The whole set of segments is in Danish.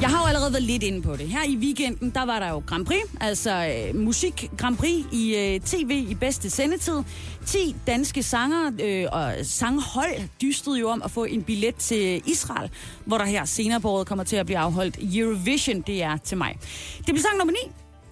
Jeg har jo allerede været lidt inde på det. Her i weekenden, der var der jo Grand Prix, altså øh, musik Grand Prix i øh, tv i bedste sendetid. 10 danske sanger øh, og sanghold dystede jo om at få en billet til Israel, hvor der her senere på året kommer til at blive afholdt Eurovision, det er til mig. Det bliver sang nummer 9,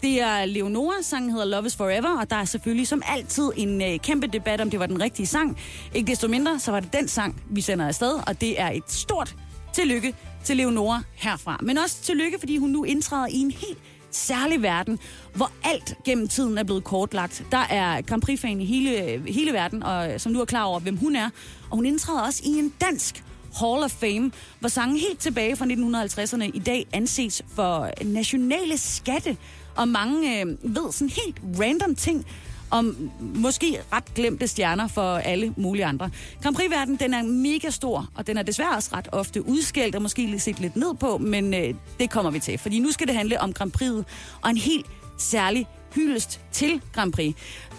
det er Leonora, sangen hedder Love is Forever, og der er selvfølgelig som altid en øh, kæmpe debat om det var den rigtige sang. Ikke desto mindre, så var det den sang, vi sender afsted, og det er et stort tillykke til Leonora herfra. Men også tillykke, fordi hun nu indtræder i en helt særlig verden, hvor alt gennem tiden er blevet kortlagt. Der er Grand Prix-fan i hele, hele verden, og som nu er klar over, hvem hun er. Og hun indtræder også i en dansk Hall of Fame, hvor sangen helt tilbage fra 1950'erne i dag anses for nationale skatte. Og mange øh, ved sådan helt random ting, om måske ret glemte stjerner for alle mulige andre. Grand Prix-verden, den er mega stor, og den er desværre også ret ofte udskældt og måske lidt set lidt ned på, men øh, det kommer vi til, fordi nu skal det handle om Grand Prix'et og en helt særlig hyldest til Grand Prix.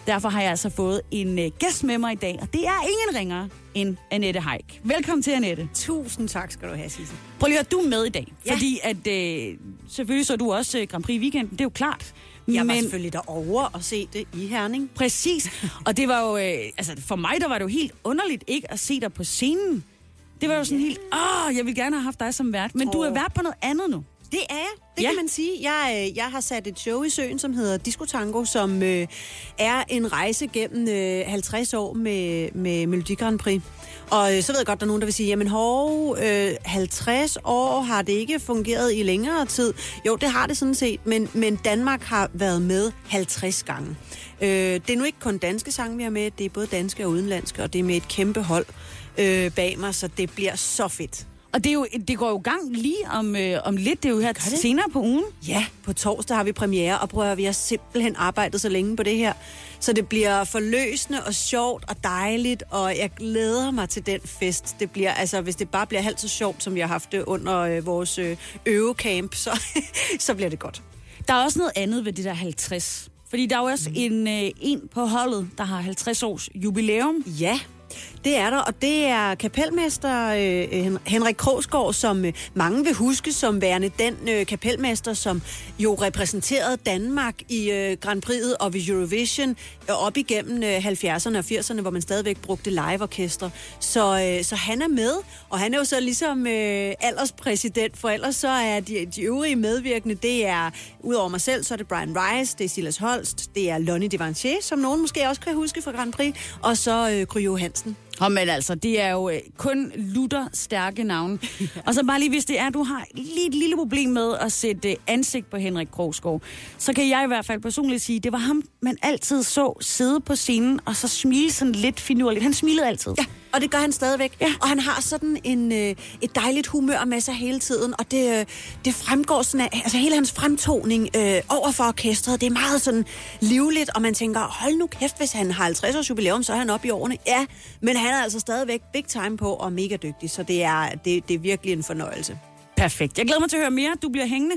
Derfor har jeg altså fået en øh, gæst med mig i dag, og det er ingen ringer end Annette Haik. Velkommen til, Annette. Tusind tak skal du have, Sisse. Prøv lige at du er med i dag, ja. fordi at, øh, selvfølgelig så du også øh, Grand Prix weekenden, det er jo klart. Jeg var men, selvfølgelig derovre og se det i Herning. Præcis. Og det var jo, øh, altså for mig der var det jo helt underligt ikke at se dig på scenen. Det var jo sådan yeah. helt, åh, jeg vil gerne have haft dig som vært. Men oh. du er vært på noget andet nu. Det er jeg, det ja. kan man sige. Jeg, øh, jeg har sat et show i søen, som hedder Disco Tango, som øh, er en rejse gennem øh, 50 år med, med Melodi Grand Prix. Og øh, så ved jeg godt, der er nogen, der vil sige, jamen hov, øh, 50 år har det ikke fungeret i længere tid. Jo, det har det sådan set, men, men Danmark har været med 50 gange. Øh, det er nu ikke kun danske sange, vi har med, det er både danske og udenlandske, og det er med et kæmpe hold øh, bag mig, så det bliver så fedt. Og det, er jo, det går jo gang lige om, øh, om lidt. Det er jo her senere på ugen. Ja, på torsdag har vi premiere, og prøver vi har simpelthen arbejdet så længe på det her. Så det bliver forløsende og sjovt og dejligt, og jeg glæder mig til den fest. Det bliver, altså, hvis det bare bliver halvt så sjovt, som vi har haft det under øh, vores øh, øvecamp, så, så bliver det godt. Der er også noget andet ved det der 50. Fordi der er jo også mm. en, øh, en på holdet, der har 50 års jubilæum. Ja, det er der, og det er kapelmester øh, øh Henrik Krogsgaard, som øh, mange vil huske som værende den øh, kapelmester, som jo repræsenterede Danmark i øh, Grand Prix'et og ved Eurovision øh, op igennem øh, 70'erne og 80'erne, hvor man stadigvæk brugte liveorkester. Så, øh, så han er med, og han er jo så ligesom øh, alderspræsident, for ellers så er de, de øvrige medvirkende, det er, udover mig selv, så er det Brian Rice, det er Silas Holst, det er Lonnie Devanché, som nogen måske også kan huske fra Grand Prix, og så øh, Gry Johansen. Oh, men altså, det er jo øh, kun lutter stærke navne. Og så bare lige, hvis det er, du har lige et lille problem med at sætte ansigt på Henrik Krogsgaard, så kan jeg i hvert fald personligt sige, det var ham, man altid så sidde på scenen, og så smile sådan lidt finurligt. Han smilede altid. Ja, og det gør han stadigvæk. Ja. Og han har sådan en, øh, et dejligt humør med sig hele tiden, og det, øh, det fremgår sådan af, altså hele hans fremtoning øh, over for orkestret, det er meget sådan livligt, og man tænker, hold nu kæft, hvis han har 50 års jubilæum, så er han oppe i årene. Ja, men han er altså stadigvæk big time på og mega dygtig, så det er, det, det er virkelig en fornøjelse. Perfekt. Jeg glæder mig til at høre mere. Du bliver hængende.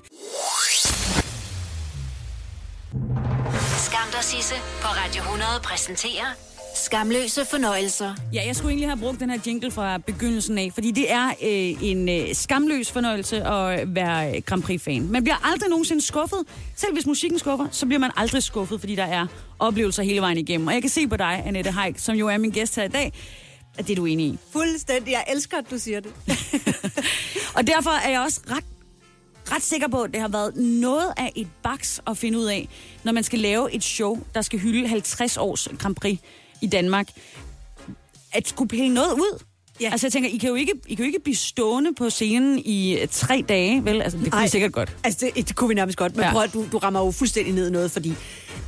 Skam dig, Sisse, på Radio 100 præsenterer Skamløse fornøjelser. Ja, jeg skulle egentlig have brugt den her jingle fra begyndelsen af, fordi det er øh, en øh, skamløs fornøjelse at være Grand Prix-fan. Man bliver aldrig nogensinde skuffet. Selv hvis musikken skuffer, så bliver man aldrig skuffet, fordi der er oplevelser hele vejen igennem. Og jeg kan se på dig, Annette Haik, som jo er min gæst her i dag, at det er du enig i. Fuldstændig. Jeg elsker, at du siger det. og derfor er jeg også ret ret sikker på, at det har været noget af et baks at finde ud af, når man skal lave et show, der skal hylde 50 års Grand Prix i Danmark, at skulle pille noget ud. Ja. Altså jeg tænker, I kan, jo ikke, I kan jo ikke blive stående på scenen i øh, tre dage, vel? Altså det kunne Ej, I sikkert godt. Altså det, det kunne vi nærmest godt, men ja. prøv at du, du rammer jo fuldstændig ned i noget, fordi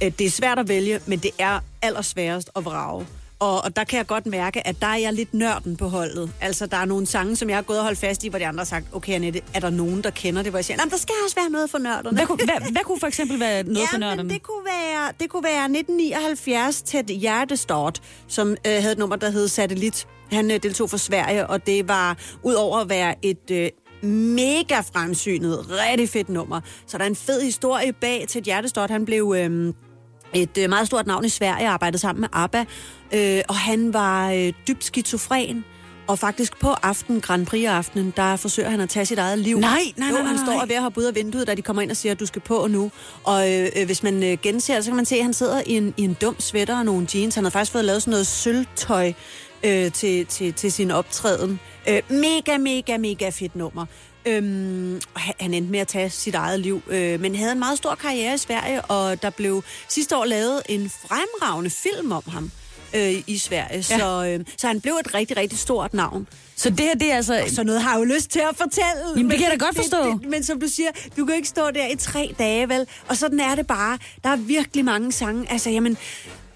øh, det er svært at vælge, men det er allersværest at vrage. Og, og der kan jeg godt mærke, at der er jeg lidt nørden på holdet. Altså, der er nogle sange, som jeg har gået og holdt fast i, hvor de andre har sagt, okay, Annette, er der nogen, der kender det? Hvor jeg siger, "Nå, men der skal også være noget for nørderne. Hvad, kunne- hvad, hvad kunne for eksempel være noget for Ja, men nørderne? det kunne være, det kunne være 1979 til Hjertestort, som øh, havde et nummer, der hed Satellit. Han øh, deltog for Sverige, og det var ud over at være et øh, mega fremsynet, rigtig fedt nummer. Så der er en fed historie bag til Hjertestort. Han blev... Øh, et øh, meget stort navn i Sverige, arbejdede sammen med ABBA, øh, og han var øh, dybt skizofren. Og faktisk på aften, Grand Prix-aftenen, der forsøger han at tage sit eget liv. Nej, nej, jo, nej, han nej, står nej. og ved at hoppe ud af vinduet, da de kommer ind og siger, at du skal på nu. Og øh, øh, hvis man øh, genser det, så kan man se, at han sidder i en, i en dum sweater og nogle jeans. Han har faktisk fået lavet sådan noget sølvtøj øh, til, til, til sin optræden. Øh, mega, mega, mega fedt nummer. Øhm, han, endte med at tage sit eget liv, øh, men havde en meget stor karriere i Sverige, og der blev sidste år lavet en fremragende film om ham øh, i Sverige. Ja. Så, øh, så han blev et rigtig, rigtig stort navn. Så det her, det er altså... Så noget har jeg jo lyst til at fortælle. Jamen, det kan jeg da godt forstå. Det, det, men som du siger, du kan ikke stå der i tre dage, vel? Og sådan er det bare. Der er virkelig mange sange. Altså, jamen...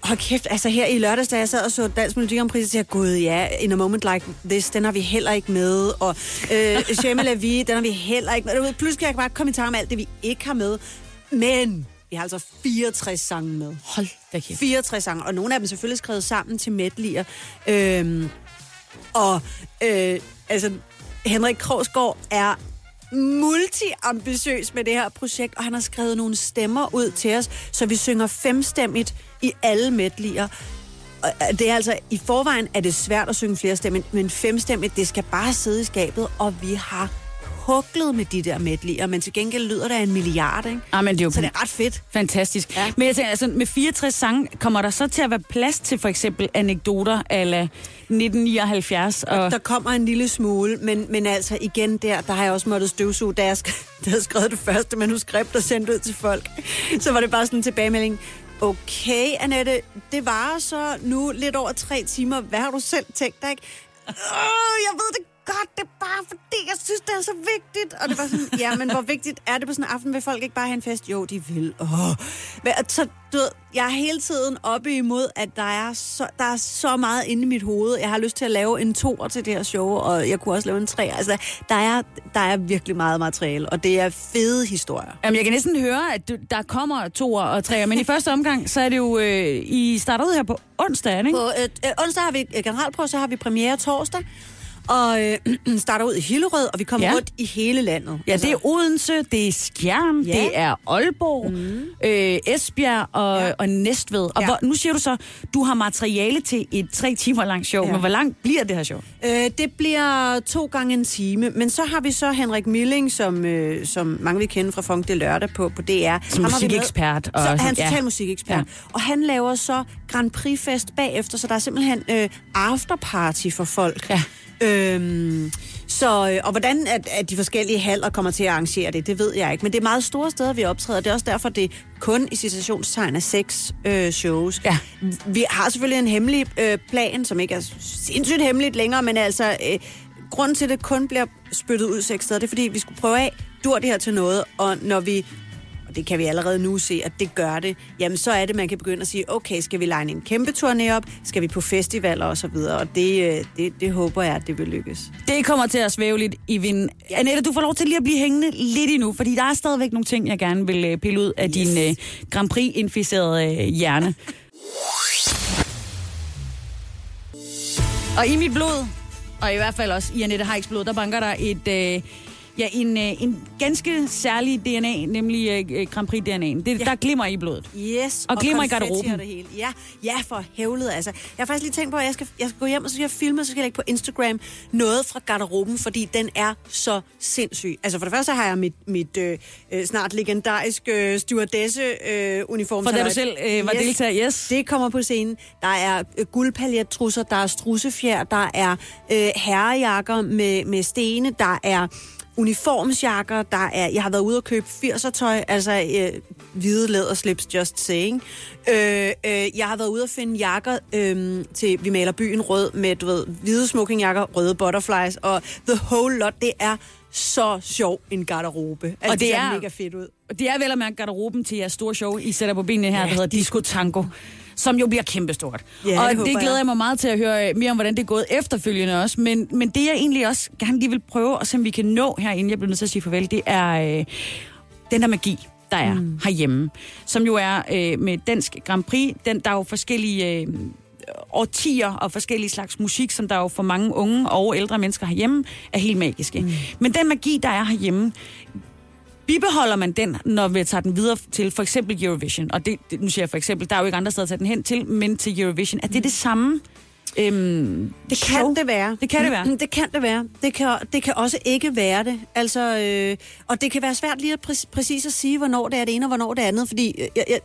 Hold kæft, altså her i lørdags, da jeg sad og så Dansk Melodi Grand Prix, så jeg, gud ja, In a Moment Like This, den har vi heller ikke med, og øh, Shame La Vie, den har vi heller ikke med. Pludselig kan jeg bare komme i tanke om alt det, vi ikke har med. Men vi har altså 64 sange med. Hold da kæft. 64 sange, og nogle af dem selvfølgelig skrevet sammen til medleyer. Øhm, og øh, altså, Henrik Krogsgaard er multiambitiøs med det her projekt, og han har skrevet nogle stemmer ud til os, så vi synger femstemmigt i alle medlier. Og øh, det er altså, i forvejen er det svært at synge flere stemmer, men femstemmigt, det skal bare sidde i skabet, og vi har huklet med de der medleyer, men til gengæld lyder der en milliard, ikke? Ah, men det er jo Så det er ret fedt. fantastisk. Ja. Men jeg tænker, altså, med 64 sange, kommer der så til at være plads til for eksempel anekdoter ala 1979? Og... Der kommer en lille smule, men, men altså igen der, der har jeg også måttet støvsuge, da jeg, sk- da jeg skrev det første manuskript og sendte ud til folk. Så var det bare sådan en tilbagemelding. Okay, Annette, det var så nu lidt over tre timer. Hvad har du selv tænkt dig, ikke? Åh, jeg ved det godt, det er bare fordi, jeg synes, det er så vigtigt. Og det var sådan, ja, men hvor vigtigt er det på sådan en aften? Vil folk ikke bare have en fest? Jo, de vil. Og så, du ved, jeg er hele tiden oppe imod, at der er, så, der er så meget inde i mit hoved. Jeg har lyst til at lave en toer til det her show, og jeg kunne også lave en tre. Altså, der er, der er virkelig meget materiale, og det er fede historier. Jamen, jeg kan næsten høre, at du, der kommer toer og treer, men i første omgang, så er det jo, øh, I starter ud her på onsdag, ikke? På øh, øh, onsdag har vi øh, generalprøve, så har vi premiere torsdag, og øh, starter ud i Hillerød, og vi kommer Ja. rundt i hele landet. Ja, det er Odense, det er Skjern, Ja. det er Aalborg, mm. øh, Esbjerg og, ja. Og Næstved. Og Ja. hvor, nu siger du så, du har materiale til et tre timer langt show, ja. Men hvor langt bliver det her show? Øh, det bliver to gange en time, men så har vi så Henrik Milling, som, øh, som mange vil kende fra Funk det lørdag på, på DR. Som vi musikekspert. med- Så og- han er ja. total musikekspert. Ja. Ja. Og han laver så Grand Prix-fest bagefter, så der er simpelthen øh, afterparty for folk. Ja. Øhm, så, øh, og hvordan at, at de forskellige haller kommer til at arrangere det, det ved jeg ikke. Men det er meget store steder, vi optræder. Det er også derfor, det kun i citationstegn er seks øh, shows. Ja. Vi har selvfølgelig en hemmelig øh, plan, som ikke er sindssygt hemmeligt længere, men altså, øh, grunden til, at det kun bliver spyttet ud seks steder, det er, fordi vi skulle prøve af, dur det her til noget, og når vi det kan vi allerede nu se, at det gør det, jamen så er det, man kan begynde at sige, okay, skal vi line en kæmpe turné op? Skal vi på festivaler og så videre? Og det, øh, det, det håber jeg, at det vil lykkes. Det kommer til at svæve lidt i vinden. Ja. Annette, du får lov til lige at blive hængende lidt endnu, fordi der er stadigvæk nogle ting, jeg gerne vil øh, pille ud af yes. din øh, Grand Prix-inficerede øh, hjerne. Og i mit blod, og i hvert fald også i Annette Heiks blod, der banker der et... Øh, Ja, en, øh, en ganske særlig DNA, nemlig øh, Grand Prix-DNA'en. Det, ja. Der glimmer i blodet. Yes, Og glimmer i garderoben. og Det hele. Ja, ja, for hævlet. Altså. Jeg har faktisk lige tænkt på, at jeg skal, jeg skal gå hjem, og så skal jeg filme, og så skal jeg lægge på Instagram noget fra garderoben, fordi den er så sindssyg. Altså for det første har jeg mit, mit øh, øh, snart legendariske øh, stewardesse-uniform. For da du selv øh, var deltager, yes. Det kommer på scenen. Der er øh, guldpaljettrusser, der er strussefjer, der er øh, herrejakker med, med stene, der er uniformsjakker, der er, jeg har været ude og købe 80'er tøj, altså øh, hvide læderslips, just saying. Øh, øh, jeg har været ude og finde jakker øh, til, vi maler byen rød med, du ved, hvide smokingjakker, røde butterflies, og the whole lot, det er så sjov en garderobe. Altså, Og det er- mega fedt ud. Og det er vel at mærke garderoben til jeres store show, I sætter på benene her, ja, der hedder Disco Tango, som jo bliver kæmpestort. Ja, og det glæder jeg. jeg mig meget til at høre mere om, hvordan det er gået efterfølgende også. Men, men det jeg egentlig også gerne lige vil prøve, og se om vi kan nå her, inden jeg bliver nødt til at sige farvel, det er øh, den der magi, der er mm. herhjemme. Som jo er øh, med Dansk Grand Prix. Den, der er jo forskellige... Øh, årtier og forskellige slags musik, som der jo for mange unge og ældre mennesker herhjemme er helt magiske. Mm. Men den magi, der er herhjemme, bibeholder man den, når vi tager den videre til for eksempel Eurovision? Og det, det, nu siger jeg for eksempel, der er jo ikke andre steder at tage den hen til, men til Eurovision. Er det det samme? Øhm, Det kan show? det være. Det kan det være. Mm, Det kan det være. Det kan, det kan også ikke være det. Altså, øh, og det kan være svært lige at præ- præcis at sige, hvornår det er det ene og hvornår det andet. Fordi øh, jeg, jeg,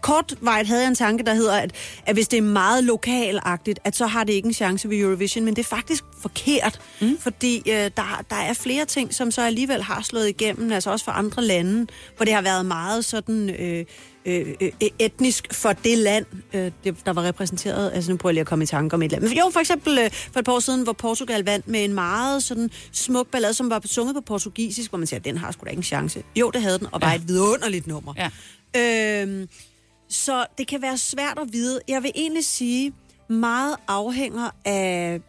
kortvejt havde jeg en tanke, der hedder, at, at hvis det er meget lokalagtigt, at så har det ikke en chance ved Eurovision. Men det er faktisk forkert. Mm. Fordi øh, der, der er flere ting, som så alligevel har slået igennem, altså også for andre lande, hvor det har været meget sådan... Øh, øh, øh, etnisk for det land, øh, der var repræsenteret. Altså nu prøver jeg lige at komme i tanke om et land. Men jo, for eksempel øh, for et par år siden, hvor Portugal vandt med en meget sådan smuk ballade, som var sunget på portugisisk, hvor man siger, den har sgu da ikke en chance. Jo, det havde den, og var Ja. et vidunderligt nummer. Ja. Øhm, så det kan være svært at vide. Jeg vil egentlig sige, meget afhænger af...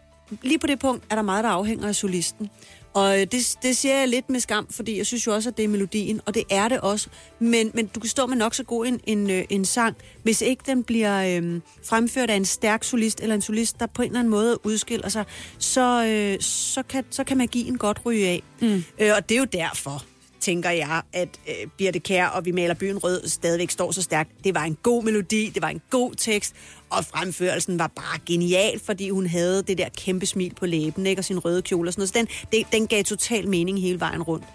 Lige på det punkt er der meget, der afhænger af solisten. Og øh, det, det siger jeg lidt med skam, fordi jeg synes jo også, at det er melodien, og det er det også. Men, men du kan stå med nok så god en, en, øh, en sang, hvis ikke den bliver øh, fremført af en stærk solist, eller en solist, der på en eller anden måde udskiller sig, så, øh, så, kan, så kan magien godt ryge af. Mm. Øh, og det er jo derfor, tænker jeg, at øh, Birte Kær og Vi maler byen rød stadigvæk står så stærkt. Det var en god melodi, det var en god tekst, og fremførelsen var bare genial, fordi hun havde det der kæmpe smil på læben, ikke? og sin røde kjole og sådan noget. Så den, det, den gav total mening hele vejen rundt.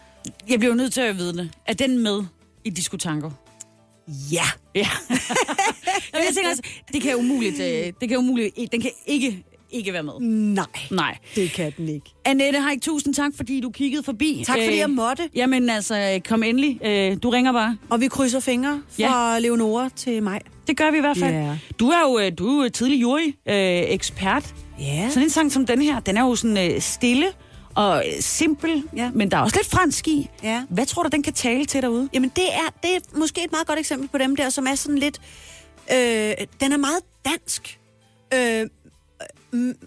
Jeg bliver nødt til at vide det. Er den med i Disco Tango? Ja. Ja. Jamen, jeg tænker også, det kan umuligt, øh, det kan umuligt, den kan ikke, ikke være med. Nej, Nej. det kan den ikke. Annette Haik, tusind tak, fordi du kiggede forbi. Tak, fordi Øh, jeg måtte. Jamen altså, kom endelig. Øh, Du ringer bare. Og vi krydser fingre fra ja. Leonora til mig. Det gør vi i hvert fald. Ja. Du er jo øh, du er jo tidlig jury-ekspert. Ja. Sådan en sang som den her, den er jo sådan øh, stille og øh, simpel, Ja. men der er også lidt fransk i. Ja. Hvad tror du, den kan tale til derude? Jamen, det er, det er måske et meget godt eksempel på dem der, som er sådan lidt... Øh, den er meget dansk. Øh,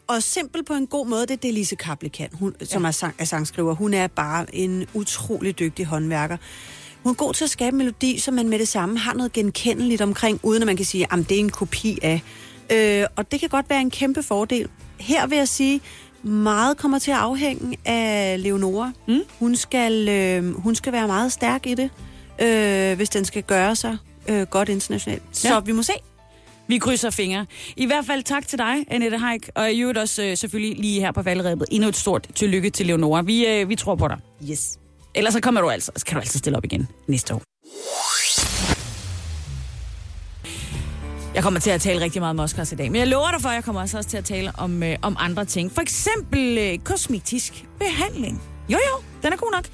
og simpel på en god måde, det er det, Lise Kaple kan, hun, som er, sang, er sangskriver. Hun er bare en utrolig dygtig håndværker. Hun er god til at skabe melodi, som man med det samme har noget genkendeligt omkring, uden at man kan sige, at det er en kopi af. Øh, og det kan godt være en kæmpe fordel. Her vil jeg sige, meget kommer til at afhænge af Leonora. Mm. Hun, skal, øh, hun skal være meget stærk i det, øh, hvis den skal gøre sig øh, godt internationalt. Så Ja. vi må se. Vi krydser fingre. I hvert fald tak til dig, Annette Haik, og i øvrigt også øh, selvfølgelig lige her på valgrebet. Endnu et stort tillykke til Leonora. Vi, øh, vi tror på dig. Yes. Ellers så kommer du altså, så kan du altid stille op igen næste år. Jeg kommer til at tale rigtig meget om Oscars i dag, men jeg lover dig for, at jeg kommer også til at tale om, øh, om andre ting. For eksempel øh, kosmetisk behandling. Jo jo, den er god nok.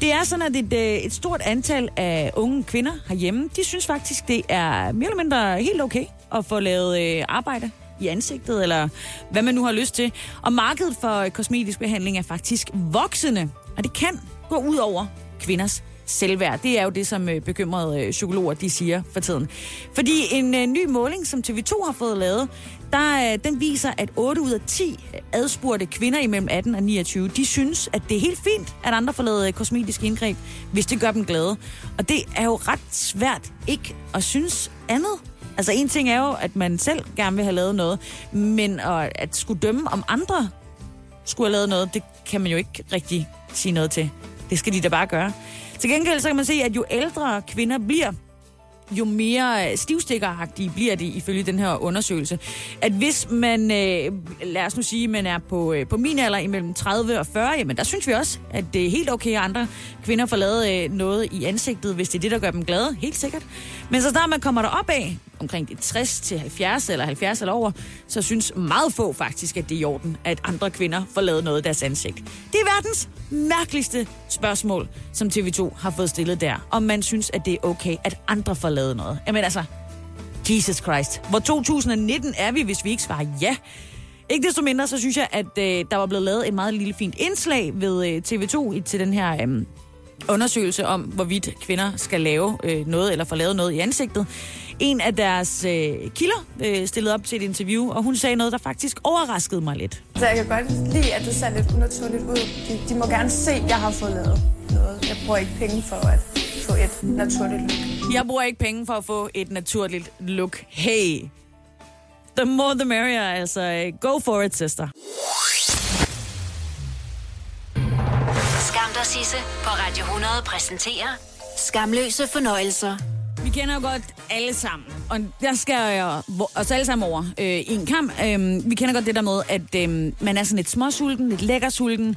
Det er sådan, at et, øh, et stort antal af unge kvinder herhjemme, de synes faktisk, det er mere eller mindre helt okay at få lavet øh, arbejde i ansigtet, eller hvad man nu har lyst til. Og markedet for øh, kosmetisk behandling er faktisk voksende, og det kan gå ud over kvinders selvværd. Det er jo det, som øh, bekymrede øh, psykologer de siger for tiden. Fordi en øh, ny måling, som TV2 har fået lavet, der, øh, den viser, at 8 ud af 10 adspurgte kvinder imellem 18 og 29, de synes, at det er helt fint, at andre får lavet øh, kosmetiske indgreb, hvis det gør dem glade. Og det er jo ret svært ikke at synes andet. Altså en ting er jo, at man selv gerne vil have lavet noget, men at, at skulle dømme om andre skulle have lavet noget, det kan man jo ikke rigtig sige noget til. Det skal de da bare gøre. Til gengæld så kan man se, at jo ældre kvinder bliver, jo mere øh, stivstikkeragtige bliver de ifølge den her undersøgelse. At hvis man, øh, lad os nu sige, man er på, øh, på min alder imellem 30 og 40, jamen der synes vi også, at det er helt okay, at andre kvinder får lavet øh, noget i ansigtet, hvis det er det, der gør dem glade. Helt sikkert. Men så snart man kommer derop af, omkring de 60 til 70 eller 70 eller over, så synes meget få faktisk, at det er i orden, at andre kvinder får lavet noget af deres ansigt. Det er verdens mærkeligste spørgsmål, som TV2 har fået stillet der. Om man synes, at det er okay, at andre får lavet noget. Jamen altså, Jesus Christ. Hvor 2019 er vi, hvis vi ikke svarer ja? Ikke desto mindre, så synes jeg, at øh, der var blevet lavet et meget lille fint indslag ved øh, TV2 i- til den her øh, undersøgelse om, hvorvidt kvinder skal lave øh, noget eller få lavet noget i ansigtet. En af deres øh, kilder øh, stillede op til et interview, og hun sagde noget, der faktisk overraskede mig lidt. Så jeg kan godt lide, at det ser lidt unaturligt ud. De, de må gerne se, at jeg har fået lavet noget. Jeg bruger ikke penge for at få et naturligt look. Jeg bruger ikke penge for at få et naturligt look. Hey, the more the merrier, altså øh, go for it, sister. Skam dig, Sisse på Radio 100 præsenterer Skamløse fornøjelser. Vi kender jo godt alle sammen, og der skal jeg os alle sammen over øh, i en kamp. Øh, vi kender godt det der med, at øh, man er sådan lidt småsulten, lidt lækkersulten.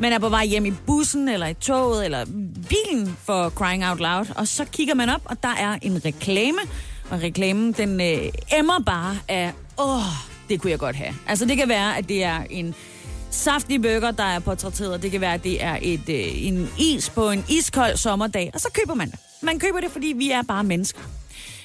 Man er på vej hjem i bussen, eller i toget, eller bilen for crying out loud. Og så kigger man op, og der er en reklame. Og reklamen, den øh, emmer bare af, åh, det kunne jeg godt have. Altså det kan være, at det er en saftige burger, der er portrætteret. Det kan være, at det er et, øh, en is på en iskold sommerdag. Og så køber man det. Man køber det, fordi vi er bare mennesker.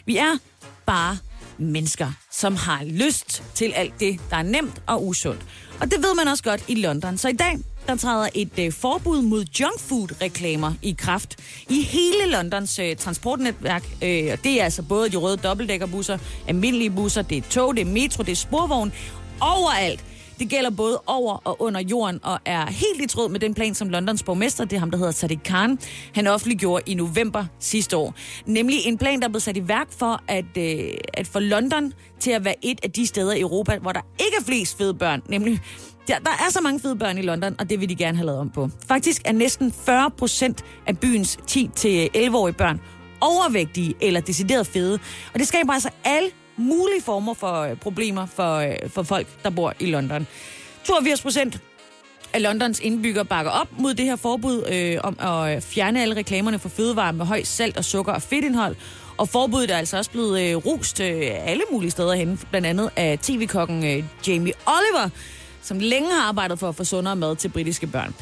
Vi er bare mennesker, som har lyst til alt det, der er nemt og usundt. Og det ved man også godt i London. Så i dag, der træder et øh, forbud mod junkfood-reklamer i kraft i hele Londons øh, transportnetværk. Øh, og det er altså både de røde dobbeltdækkerbusser, almindelige busser, det er tog, det er metro, det er sporvogn, overalt. Det gælder både over og under jorden, og er helt i tråd med den plan, som Londons borgmester, det er ham, der hedder Sadiq Khan, han offentliggjorde i november sidste år. Nemlig en plan, der er blevet sat i værk for at, øh, at få London til at være et af de steder i Europa, hvor der ikke er flest fede børn. Nemlig, der, der er så mange fede børn i London, og det vil de gerne have lavet om på. Faktisk er næsten 40 procent af byens 10-11-årige børn overvægtige eller decideret fede. Og det skaber altså alle mulige former for øh, problemer for, øh, for folk, der bor i London. 82 procent af Londons indbyggere bakker op mod det her forbud øh, om at øh, fjerne alle reklamerne for fødevarer med højt salt og sukker og fedtindhold. Og forbuddet er altså også blevet øh, rost øh, alle mulige steder hen, blandt andet af tv-kokken øh, Jamie Oliver, som længe har arbejdet for at få sundere mad til britiske børn.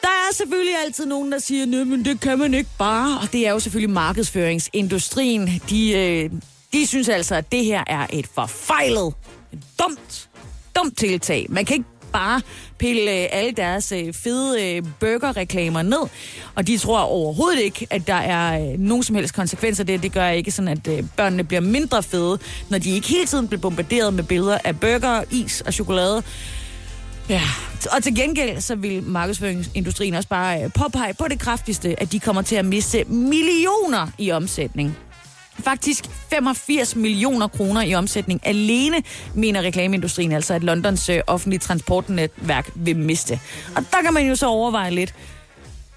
Der er selvfølgelig altid nogen, der siger, nej, men det kan man ikke bare. Og det er jo selvfølgelig markedsføringsindustrien. De, øh, de synes altså, at det her er et forfejlet, et dumt, dumt tiltag. Man kan ikke bare pille øh, alle deres øh, fede øh, burgerreklamer ned. Og de tror overhovedet ikke, at der er nogen som helst konsekvenser. Det, det gør ikke sådan, at børnene bliver mindre fede, når de ikke hele tiden bliver bombarderet med billeder af burger, is og chokolade. Ja, og til gengæld så vil markedsføringsindustrien også bare påpege på det kraftigste, at de kommer til at miste millioner i omsætning. Faktisk 85 millioner kroner i omsætning alene, mener reklameindustrien altså, at Londons øh, offentlige transportnetværk vil miste. Og der kan man jo så overveje lidt,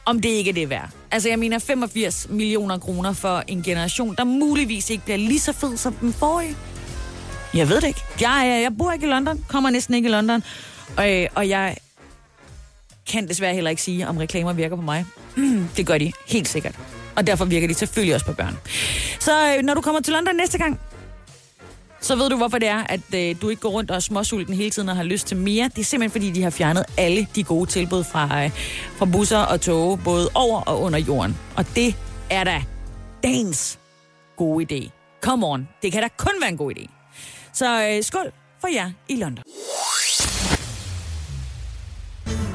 om det ikke er det værd. Altså jeg mener 85 millioner kroner for en generation, der muligvis ikke bliver lige så fed som den forrige. Jeg ved det ikke. Jeg, jeg, jeg bor ikke i London, kommer næsten ikke i London, og, øh, og jeg kan desværre heller ikke sige, om reklamer virker på mig. det gør de helt sikkert. Og derfor virker de selvfølgelig også på børn. Så øh, når du kommer til London næste gang, så ved du, hvorfor det er, at øh, du ikke går rundt og er småsulten hele tiden og har lyst til mere. Det er simpelthen, fordi de har fjernet alle de gode tilbud fra, øh, fra busser og tog, både over og under jorden. Og det er da dagens gode idé. Come on, det kan da kun være en god idé. Så øh, skål for jer i London.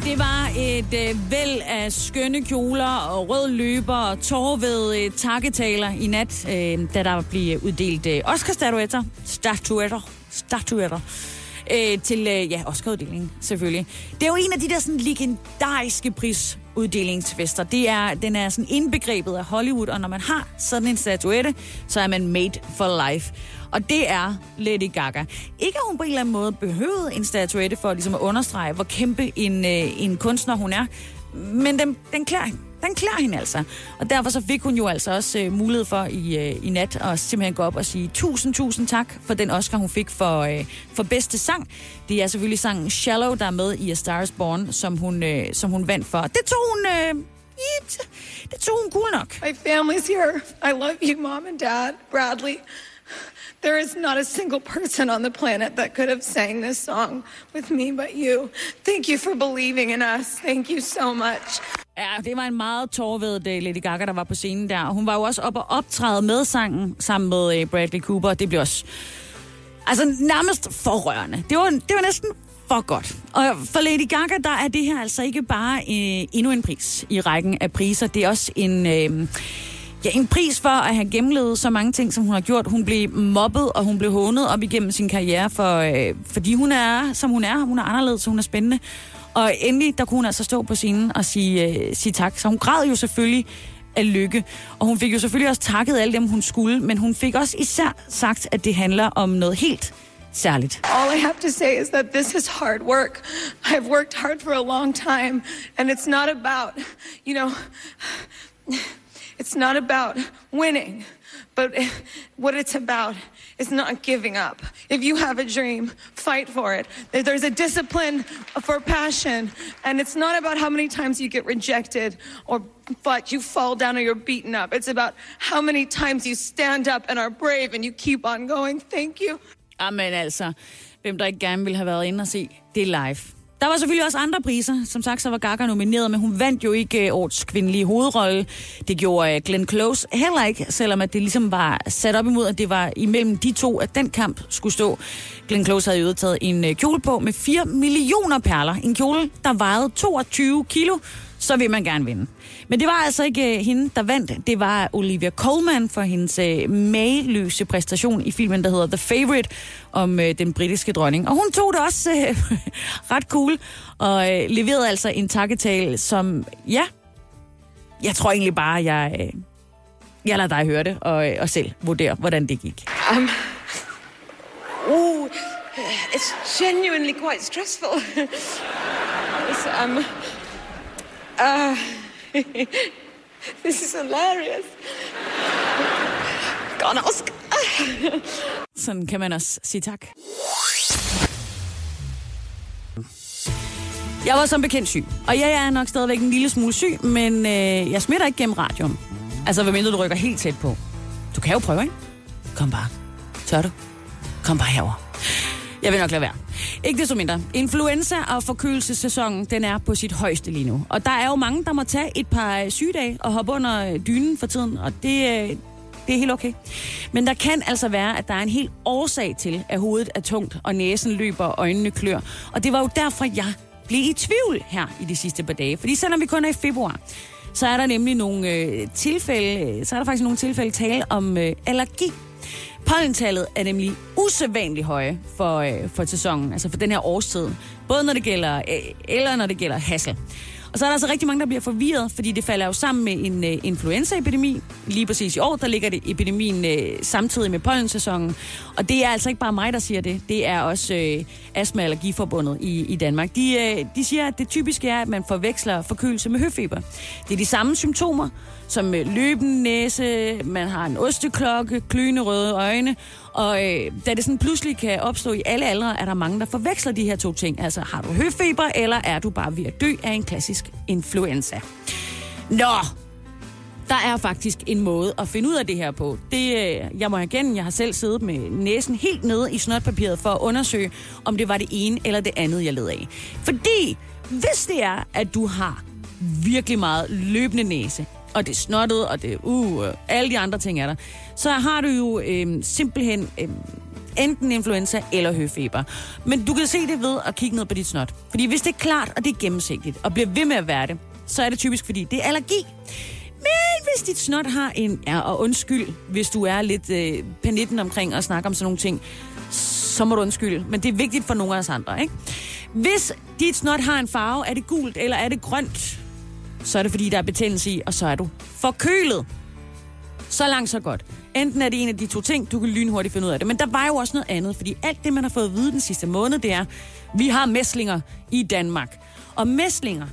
Det var et øh, væld af skønne kjoler og rød løber og tårvede øh, takketaler i nat, øh, da der blev uddelt øh, Oscar-statuetter. Statuetter. Statuetter. Øh, til øh, ja, Oscar-uddelingen, selvfølgelig. Det er jo en af de der sådan legendariske pris uddelingsfester. Det er, den er sådan indbegrebet af Hollywood, og når man har sådan en statuette, så er man made for life. Og det er Lady Gaga. Ikke at hun på en eller anden måde behøvede en statuette for ligesom at understrege, hvor kæmpe en, øh, en kunstner hun er. Men den, den klæder. Den klæder hende altså. Og derfor så fik hun jo altså også øh, mulighed for i, øh, i nat at simpelthen gå op og sige tusind, tusind tak for den Oscar, hun fik for, øh, for bedste sang. Det er selvfølgelig sangen Shallow, der er med i A Star is Born, som hun, øh, som hun vandt for. Det tog hun... Øh, det tog hun cool nok. My family's here. I love you, Mom and Dad, Bradley. There is not a single person on the planet that could have sang this song with me but you. Thank you for believing in us. Thank you so much. Ja, det var en meget tårvedet øh, Lady Gaga, der var på scenen der. Hun var jo også oppe og optræde med sangen sammen med øh, Bradley Cooper. Det blev også... Altså nærmest forrørende. Det var, det var næsten for godt. Og for Lady Gaga, der er det her altså ikke bare øh, endnu en pris i rækken af priser. Det er også en... Øh, Ja, en pris for at have gennemlevet så mange ting, som hun har gjort. Hun blev mobbet, og hun blev hånet op igennem sin karriere, for, øh, fordi hun er, som hun er. Hun er anderledes, så hun er spændende. Og endelig, der kunne hun altså stå på scenen og sige, øh, sige tak. Så hun græd jo selvfølgelig af lykke. Og hun fik jo selvfølgelig også takket alle dem, hun skulle, men hun fik også især sagt, at det handler om noget helt særligt. All I have to say is that this is hard work. I've worked hard for a long time, and it's not about, you know, it's not about winning, but what it's about is not giving up. If you have a dream, fight for it. There's a discipline for passion, and it's not about how many times you get rejected or but you fall down or you're beaten up. It's about how many times you stand up and are brave and you keep on going. Thank you. Amen altså, hvem der ikke gerne ville have været inde og se det er live. Der var selvfølgelig også andre priser. Som sagt, så var Gaga nomineret, men hun vandt jo ikke øh, årets kvindelige hovedrolle. Det gjorde øh, Glenn Close heller ikke, selvom at det ligesom var sat op imod, at det var imellem de to, at den kamp skulle stå. Glenn Close havde jo taget en øh, kjole på med 4 millioner perler. En kjole, der vejede 22 kilo så vil man gerne vinde. Men det var altså ikke øh, hende, der vandt. Det var Olivia Colman for hendes uh, mageløse præstation i filmen, der hedder The Favorite, om øh, den britiske dronning. Og hun tog det også øh, ret cool, og leverede altså en takketale, som, ja, jeg tror egentlig bare, jeg, jeg lader dig høre det, og, og selv vurdere, hvordan det gik. Um, oh, it's genuinely quite stressful. it's, um, uh, this is hilarious. Go on, ask. Sådan kan man også sige tak. Jeg var som bekendt syg, og jeg er nok stadigvæk en lille smule syg, men øh, jeg smitter ikke gennem radioen. Altså, hvad mindre du rykker helt tæt på. Du kan jo prøve, ikke? Kom bare. Tør du? Kom bare herover. Jeg vil nok lade være. Ikke desto mindre. Influenza- og forkølelsessæsonen, den er på sit højeste lige nu. Og der er jo mange, der må tage et par øh, sygedage og hoppe under øh, dynen for tiden, og det, øh, det er helt okay. Men der kan altså være, at der er en helt årsag til, at hovedet er tungt, og næsen løber, og øjnene klør. Og det var jo derfor, jeg blev i tvivl her i de sidste par dage. Fordi selvom vi kun er i februar, så er der nemlig nogle øh, tilfælde, så er der faktisk nogle tilfælde tale om øh, allergi. Pollentallet er nemlig usædvanligt høje for, øh, for sæsonen, altså for den her årstid. Både når det gælder øh, eller når det gælder hassel. Og så er der altså rigtig mange, der bliver forvirret, fordi det falder jo sammen med en øh, influenzaepidemi. Lige præcis i år, der ligger det epidemien øh, samtidig med pollensæsonen. Og det er altså ikke bare mig, der siger det. Det er også øh, Astma- Allergiforbundet i, i Danmark. De, øh, de siger, at det typiske er, at man forveksler forkølelse med høfeber. Det er de samme symptomer, som øh, løbende næse, man har en osteklokke, kløende røde øjne, og øh, da det sådan pludselig kan opstå i alle aldre, er der mange, der forveksler de her to ting. Altså, har du høfeber, eller er du bare ved at dø af en klassisk influenza? Nå, der er faktisk en måde at finde ud af det her på. Det, øh, jeg må igen, jeg har selv siddet med næsen helt nede i snotpapiret for at undersøge, om det var det ene eller det andet, jeg led af. Fordi hvis det er, at du har virkelig meget løbende næse, og det er snottet, og det er uh, alle de andre ting er der, så har du jo øh, simpelthen øh, enten influenza eller høfeber. Men du kan se det ved at kigge ned på dit snot. Fordi hvis det er klart, og det er gennemsigtigt, og bliver ved med at være det, så er det typisk, fordi det er allergi. Men hvis dit snot har en... Ja, og undskyld, hvis du er lidt øh, panitten omkring at snakke om sådan nogle ting, så må du undskylde. Men det er vigtigt for nogle af os andre, ikke? Hvis dit snot har en farve, er det gult eller er det grønt, så er det fordi, der er betændelse i, og så er du forkølet. Så langt, så godt. Enten er det en af de to ting, du kan lynhurtigt finde ud af det. Men der var jo også noget andet, fordi alt det, man har fået at vide den sidste måned, det er, vi har mæslinger i Danmark. Og mæslinger,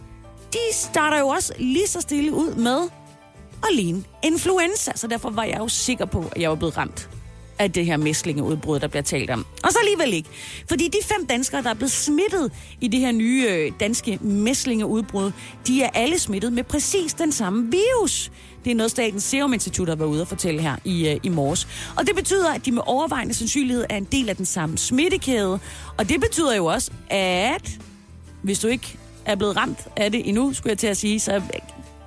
de starter jo også lige så stille ud med at ligne influenza. Så derfor var jeg jo sikker på, at jeg var blevet ramt af det her mæslingeudbrud, der bliver talt om. Og så alligevel ikke. Fordi de fem danskere, der er blevet smittet i det her nye øh, danske mæslingeudbrud, de er alle smittet med præcis den samme virus. Det er noget, Statens Serum Institut har været ude at fortælle her i, øh, i morges. Og det betyder, at de med overvejende sandsynlighed er en del af den samme smittekæde. Og det betyder jo også, at hvis du ikke er blevet ramt af det endnu, skulle jeg til at sige, så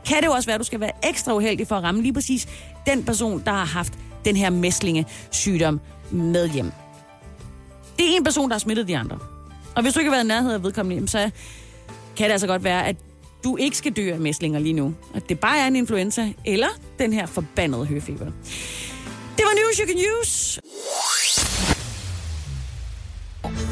kan det jo også være, at du skal være ekstra uheldig for at ramme lige præcis den person, der har haft den her mæslingesygdom med hjem. Det er en person, der har smittet de andre. Og hvis du ikke har været i nærheden af vedkommende, så kan det altså godt være, at du ikke skal dø af mæslinger lige nu. At det bare er en influenza, eller den her forbandede høfeber. Det var News You Can Use.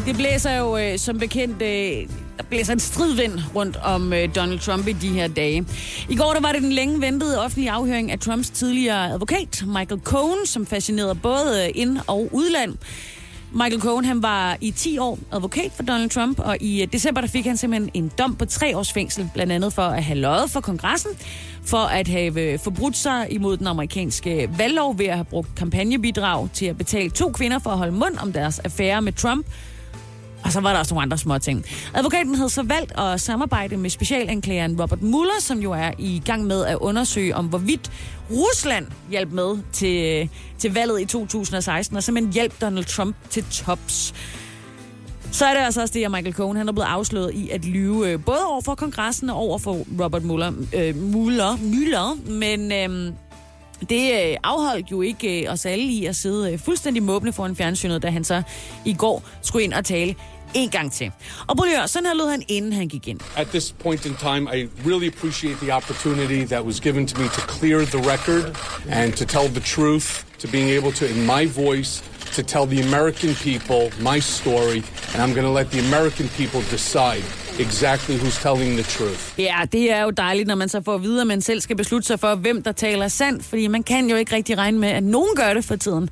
Det blæser jo øh, som bekendt, øh, der blæser en stridvind rundt om øh, Donald Trump i de her dage. I går der var det den længe ventede offentlige afhøring af Trumps tidligere advokat, Michael Cohen, som fascinerede både øh, ind- og udland. Michael Cohen han var i 10 år advokat for Donald Trump, og i øh, december der fik han simpelthen en dom på tre års fængsel, blandt andet for at have løjet for kongressen, for at have øh, forbrudt sig imod den amerikanske valglov ved at have brugt kampagnebidrag til at betale to kvinder for at holde mund om deres affære med Trump, og så var der også nogle andre små ting. Advokaten havde så valgt at samarbejde med specialanklageren Robert Mueller, som jo er i gang med at undersøge om, hvorvidt Rusland hjalp med til, til valget i 2016, og simpelthen hjælp Donald Trump til tops. Så er det altså også det, at Michael Cohen han er blevet afsløret i at lyve øh, både over for kongressen og over for Robert Mueller. Øh, Mueller, Mueller men øhm, øh, det afholdt jo ikke øh, os alle i at sidde øh, fuldstændig måbne foran fjernsynet, da han så i går skulle ind og tale en gang til. Og prøv lige sådan her lød han, inden han gik ind. At this point in time, I really appreciate the opportunity that was given to me to clear the record and to tell the truth, to being able to, in my voice, to tell the American people my story, and I'm going to let the American people decide exactly who's telling the truth. Ja, det er jo dejligt, når man så får at vide, at man selv skal beslutte sig for, hvem der taler sandt, fordi man kan jo ikke rigtig regne med, at nogen gør det for tiden,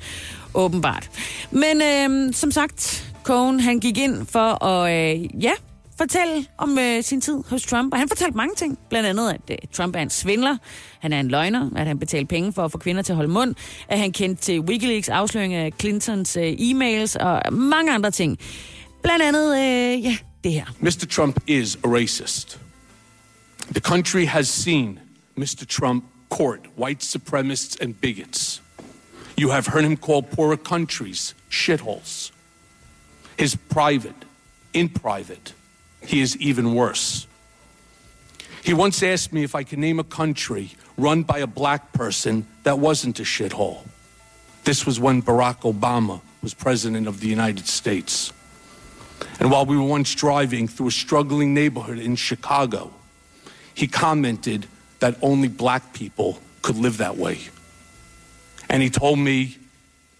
åbenbart. Men øh, som sagt, Cohen, han gik ind for at, øh, ja, fortælle om øh, sin tid hos Trump. Og han fortalte mange ting. Blandt andet, at øh, Trump er en svindler, han er en løgner, at han betalte penge for at få kvinder til at holde mund, at han kendte til Wikileaks afsløring af Clintons øh, e-mails og mange andre ting. Blandt andet, øh, ja, det her. Mr. Trump is a racist. The country has seen Mr. Trump court white supremacists and bigots. You have heard him call poorer countries shitholes. His private, in private, he is even worse. He once asked me if I could name a country run by a black person that wasn't a shithole. This was when Barack Obama was president of the United States. And while we were once driving through a struggling neighborhood in Chicago, he commented that only black people could live that way. And he told me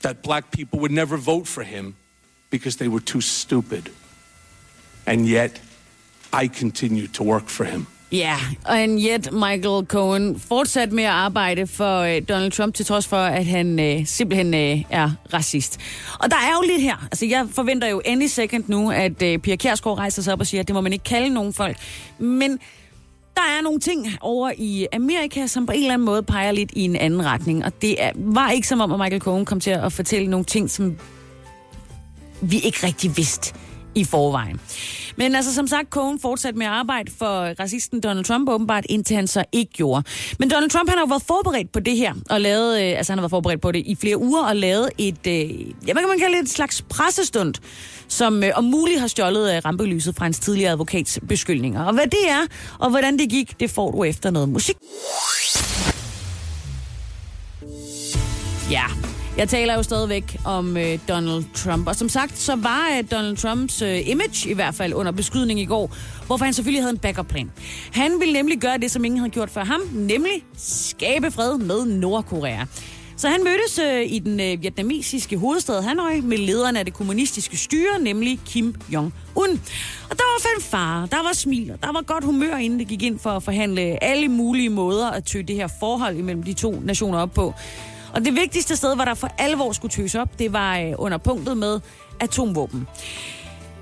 that black people would never vote for him because they were too stupid. And yet, I continued to work for him. Ja, og and yet Michael Cohen fortsat med at arbejde for øh, Donald Trump, til trods for, at han øh, simpelthen øh, er racist. Og der er jo lidt her. Altså, jeg forventer jo any second nu, at øh, Pia Kjærsgaard rejser sig op og siger, at det må man ikke kalde nogen folk. Men der er nogle ting over i Amerika, som på en eller anden måde peger lidt i en anden retning. Og det er, var ikke som om, at Michael Cohen kom til at fortælle nogle ting, som vi ikke rigtig vidste i forvejen. Men altså som sagt, Cohen fortsatte med at arbejde for racisten Donald Trump åbenbart, indtil han så ikke gjorde. Men Donald Trump han har jo været forberedt på det her, og lavet, øh, altså han har været forberedt på det i flere uger, og lavet et, øh, ja, man kan man kalde det, et slags pressestund, som øh, om muligt har stjålet øh, rampelyset fra hans tidligere advokats beskyldninger. Og hvad det er, og hvordan det gik, det får du efter noget musik. Ja, jeg taler jo stadigvæk om øh, Donald Trump. Og som sagt, så var øh, Donald Trumps øh, image i hvert fald under beskydning i går, hvorfor han selvfølgelig havde en backup plan. Han ville nemlig gøre det, som ingen havde gjort før ham, nemlig skabe fred med Nordkorea. Så han mødtes øh, i den øh, vietnamesiske hovedstad Hanoi med lederen af det kommunistiske styre, nemlig Kim Jong-un. Og der var fanfare, der var smil, og der var godt humør, inden det gik ind for at forhandle alle mulige måder at tøge det her forhold imellem de to nationer op på. Og det vigtigste sted, hvor der for alvor skulle tøse op, det var øh, under punktet med atomvåben.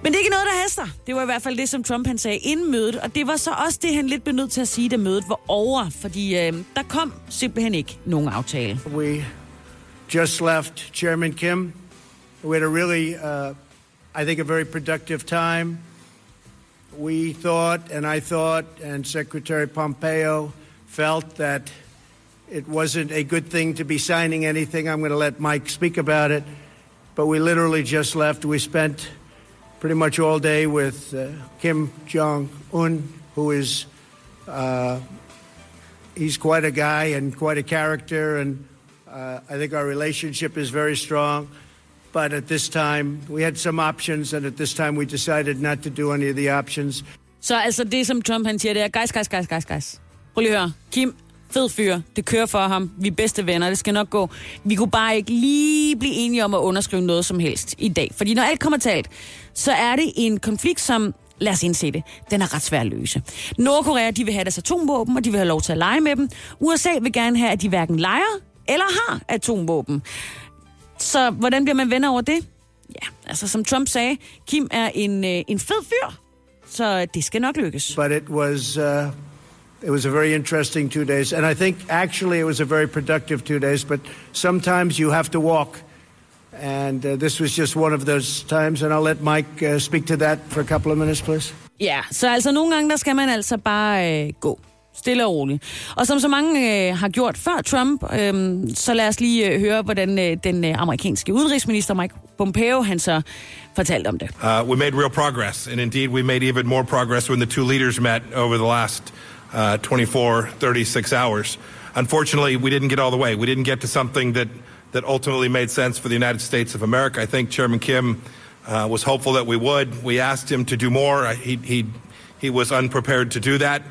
Men det er ikke noget, der haster. Det var i hvert fald det, som Trump han sagde inden mødet, og det var så også det, han lidt blev nødt til at sige, da mødet var over, fordi øh, der kom simpelthen ikke nogen aftale. We just left Chairman Kim. We had a really, uh, I think, a very productive time. We thought, and I thought, and Secretary Pompeo felt that it wasn't a good thing to be signing anything. I'm going to let Mike speak about it. But we literally just left. We spent pretty much all day with uh, Kim Jong Un, who is uh, he's quite a guy and quite a character, and uh, I think our relationship is very strong. but at this time we had some options, and at this time we decided not to do any of the options. Så altså det, som Trump han siger, det guys, guys, guys, guys, guys. Prøv lige at høre. Kim, fed fyr. Det kører for ham. Vi er bedste venner. Det skal nok gå. Vi kunne bare ikke lige blive enige om at underskrive noget som helst i dag. Fordi når alt kommer talt, så er det en konflikt, som lad os indse det, den er ret svær at løse. Nordkorea, de vil have deres atomvåben, og de vil have lov til at lege med dem. USA vil gerne have, at de hverken leger eller har atomvåben. Så hvordan bliver man venner over det? Ja, altså som Trump sagde, Kim er en, øh, en fed fyr, så det skal nok lykkes. But it was uh, it was a very interesting two days, and I think actually it was a very productive two days. But sometimes you have to walk, and uh, this was just one of those times. And I'll let Mike uh, speak to that for a couple of minutes, please. Ja, så altså nogle gange, der skal man altså bare øh, gå. Stille og roligt. Og som så mange øh, har gjort før Trump, øh, så lad os lige øh, høre, hvordan øh, den øh, amerikanske udenrigsminister Mike Pompeo, han så fortalte om det. Uh, we made real progress, and indeed, we made even more progress when the two leaders met over the last uh, 24, 36 hours. Unfortunately, we didn't get all the way. We didn't get to something that, that ultimately made sense for the United States of America. I think Chairman Kim uh, was hopeful that we would. We asked him to do more. Uh, He, he, he was unprepared to do that.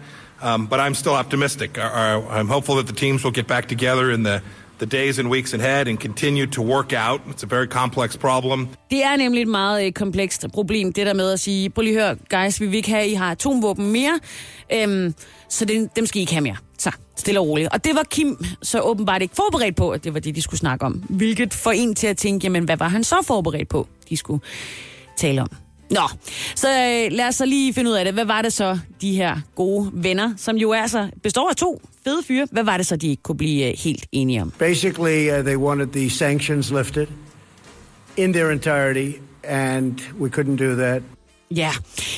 Um, but I'm still optimistic. I'm hopeful that the teams will get back together in the, the days and weeks ahead and continue to work out. It's a very complex problem. Det er nemlig et meget øh, komplekst problem, det der med at sige, prøv lige hør, guys, vi vil ikke have, I har atomvåben mere, øhm, så det, dem skal I ikke have mere. Så, stille og roligt. Og det var Kim så åbenbart ikke forberedt på, at det var det, de skulle snakke om. Hvilket får en til at tænke, jamen hvad var han så forberedt på, de skulle tale om? Nå, så øh, lad os så lige finde ud af det. Hvad var det så, de her gode venner, som jo altså består af to fede fyre, hvad var det så, de ikke kunne blive øh, helt enige om? Basically, uh, they wanted the sanctions lifted in their entirety, and we couldn't do that. Ja,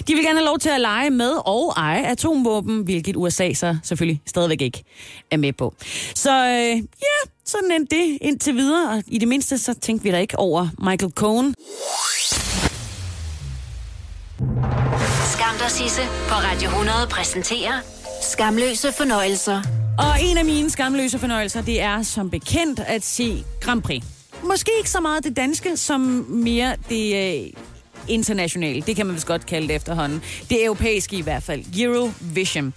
de vil gerne have lov til at lege med og eje atomvåben, hvilket USA så selvfølgelig stadigvæk ikke er med på. Så øh, ja, sådan endte det indtil videre, og i det mindste så tænkte vi da ikke over Michael Cohen. Skam dig, Sisse på Radio 100 præsenterer Skamløse fornøjelser. Og en af mine skamløse fornøjelser, det er som bekendt at se Grand Prix. Måske ikke så meget det danske, som mere det øh, internationale. Det kan man vist godt kalde det efterhånden. Det europæiske i hvert fald. Eurovision.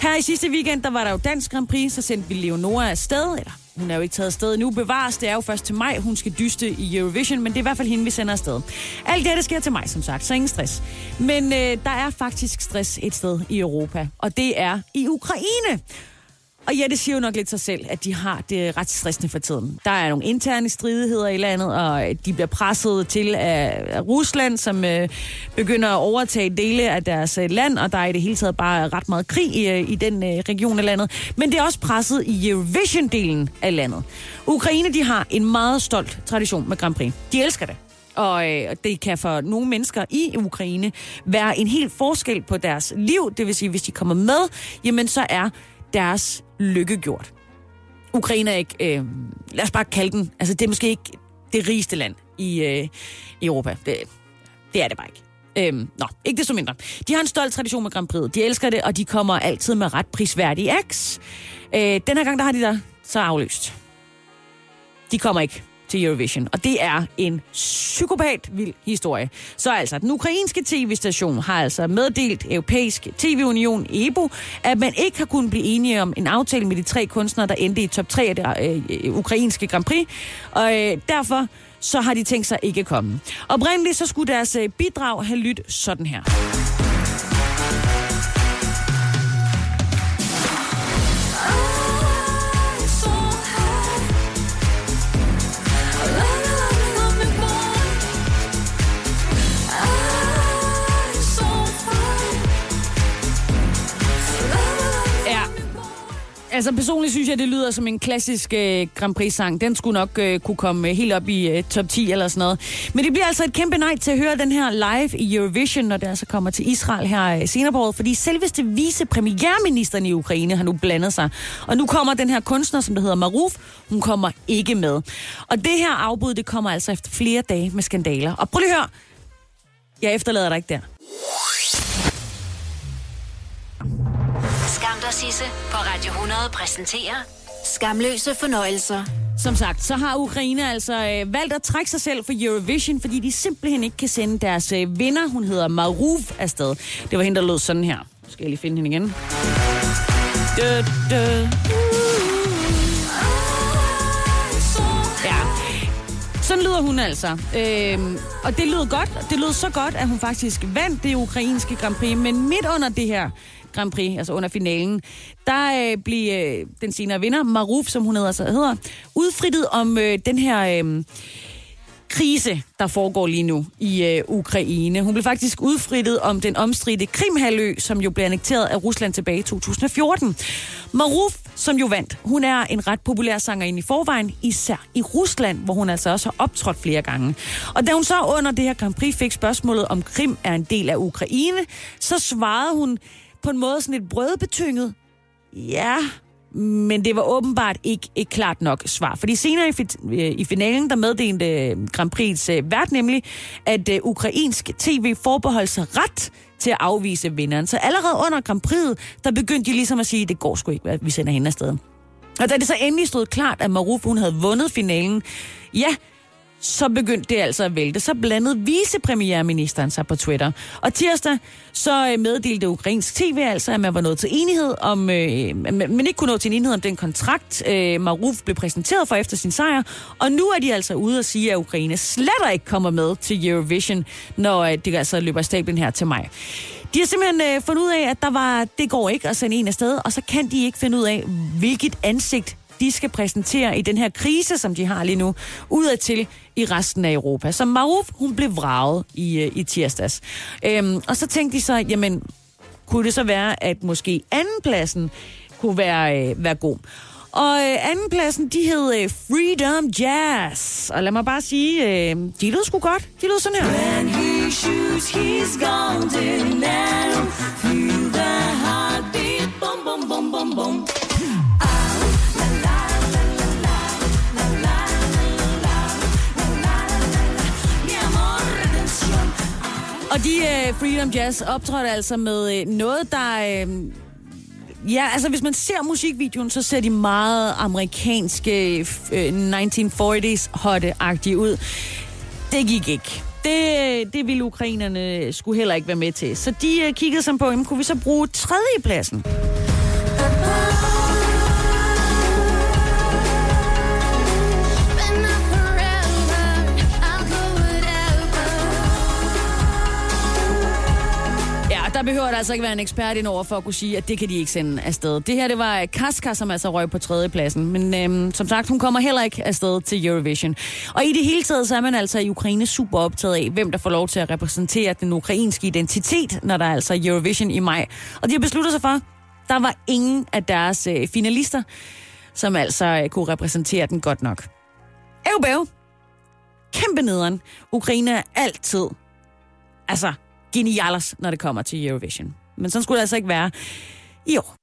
Her i sidste weekend, der var der jo dansk Grand Prix, så sendte vi Leonora afsted, eller hun er jo ikke taget afsted nu. Bevares, det er jo først til maj, hun skal dyste i Eurovision, men det er i hvert fald hende, vi sender afsted. Alt det, det sker til mig, som sagt, så ingen stress. Men øh, der er faktisk stress et sted i Europa, og det er i Ukraine. Og ja, det siger jo nok lidt sig selv, at de har det ret stressende for tiden. Der er nogle interne stridigheder i landet, og de bliver presset til af Rusland, som øh, begynder at overtage dele af deres øh, land, og der er i det hele taget bare ret meget krig i, øh, i den øh, region af landet. Men det er også presset i Eurovision-delen af landet. Ukraine, de har en meget stolt tradition med Grand Prix. De elsker det. Og øh, det kan for nogle mennesker i Ukraine være en helt forskel på deres liv. Det vil sige, hvis de kommer med, jamen så er deres lykkegjort. Ukraine er ikke, øh, lad os bare kalde den, altså det er måske ikke det rigeste land i, øh, i Europa. Det, det er det bare ikke. Øhm, nå, ikke desto mindre. De har en stolt tradition med Grand Prix. De elsker det, og de kommer altid med ret prisværdige acts. Øh, den her gang, der har de der så afløst. De kommer ikke til Eurovision. Og det er en psykopat vild historie. Så altså, den ukrainske tv-station har altså meddelt Europæisk TV-union EBO, at man ikke har kunnet blive enige om en aftale med de tre kunstnere, der endte i top 3 af det øh, øh, ukrainske Grand Prix. Og øh, derfor så har de tænkt sig ikke at komme. Oprindeligt så skulle deres øh, bidrag have lyttet sådan her. Altså personligt synes jeg, det lyder som en klassisk øh, Grand Prix-sang. Den skulle nok øh, kunne komme øh, helt op i øh, top 10 eller sådan noget. Men det bliver altså et kæmpe nej til at høre den her live i Eurovision, når det altså kommer til Israel her øh, senere på året. Fordi selveste vicepremierministeren i Ukraine har nu blandet sig. Og nu kommer den her kunstner, som der hedder Maruf, hun kommer ikke med. Og det her afbud, det kommer altså efter flere dage med skandaler. Og prøv lige at høre. Jeg efterlader dig ikke der. Skam Sisse på Radio 100 præsenterer Skamløse fornøjelser. Som sagt, så har Ukraine altså øh, valgt at trække sig selv for Eurovision, fordi de simpelthen ikke kan sende deres øh, vinder, hun hedder Maruf, afsted. Det var hende, der lød sådan her. Nu skal jeg lige finde hende igen. Dø, dø. Ja. Sådan lyder hun altså. Øhm, og det lød godt. Det lød så godt, at hun faktisk vandt det ukrainske Grand Prix. Men midt under det her Grand Prix, altså under finalen, der øh, blev øh, den senere vinder, Maruf, som hun hedder, så hedder udfrittet om øh, den her... Øh, krise, der foregår lige nu i øh, Ukraine. Hun blev faktisk udfrittet om den omstridte Krimhalø, som jo blev annekteret af Rusland tilbage i 2014. Maruf, som jo vandt, hun er en ret populær sangerinde i forvejen, især i Rusland, hvor hun altså også har optrådt flere gange. Og da hun så under det her Grand Prix fik spørgsmålet, om Krim er en del af Ukraine, så svarede hun på en måde sådan lidt brødbetynget, ja, men det var åbenbart ikke et klart nok svar. Fordi senere i, fi- øh, i finalen, der meddelte øh, Grand Prix øh, vært nemlig, at ukrainsk tv forbeholdt sig ret til at afvise vinderen. Så allerede under Grand Prix, der begyndte de ligesom at sige, det går sgu ikke, at vi sender hende afsted. Og da det så endelig stod klart, at Maruf hun havde vundet finalen, ja, så begyndte det altså at vælte. Så blandede vicepremierministeren sig på Twitter. Og tirsdag så øh, meddelte ukrainsk tv altså, at man var nået til enighed om, øh, men ikke kunne nå til en enighed om den kontrakt, øh, Maruf blev præsenteret for efter sin sejr. Og nu er de altså ude og sige, at Ukraine slet ikke kommer med til Eurovision, når øh, det altså løber stablen her til mig. De har simpelthen øh, fundet ud af, at der var, det går ikke at sende en afsted, og så kan de ikke finde ud af, hvilket ansigt de skal præsentere i den her krise, som de har lige nu, udadtil i resten af Europa. Så Maruf, hun blev vraget i, øh, i tirsdags. Øhm, og så tænkte de så, jamen, kunne det så være, at måske andenpladsen kunne være, øh, være god. Og øh, andenpladsen, de hed øh, Freedom Jazz. Og lad mig bare sige, øh, de lød sgu godt. De lød sådan her. When he shoots, he's gone now. Feel the heartbeat, bum, bum, bum, bum, bum. Og de uh, Freedom Jazz optrådte altså med uh, noget, der... Uh, ja, altså hvis man ser musikvideoen, så ser de meget amerikanske uh, 1940s hotte-agtige ud. Det gik ikke. Det, det ville ukrainerne skulle heller ikke være med til. Så de uh, kiggede som på, jamen, kunne vi så bruge tredjepladsen? Der behøver der altså ikke være en ekspert ind over for at kunne sige, at det kan de ikke sende afsted. Det her, det var Kaska, som altså røg på tredjepladsen. Men øhm, som sagt, hun kommer heller ikke afsted til Eurovision. Og i det hele taget, så er man altså i Ukraine super optaget af, hvem der får lov til at repræsentere den ukrainske identitet, når der er altså Eurovision i maj. Og de har besluttet sig for, der var ingen af deres øh, finalister, som altså øh, kunne repræsentere den godt nok. Ævbæv! Kæmpe nederen. Ukraine er altid, altså genialers, når det kommer til Eurovision. Men sådan skulle det altså ikke være i år.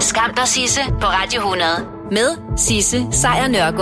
Skam dig, Sisse, på Radio 100. Med Sisse Sejr Nørgaard.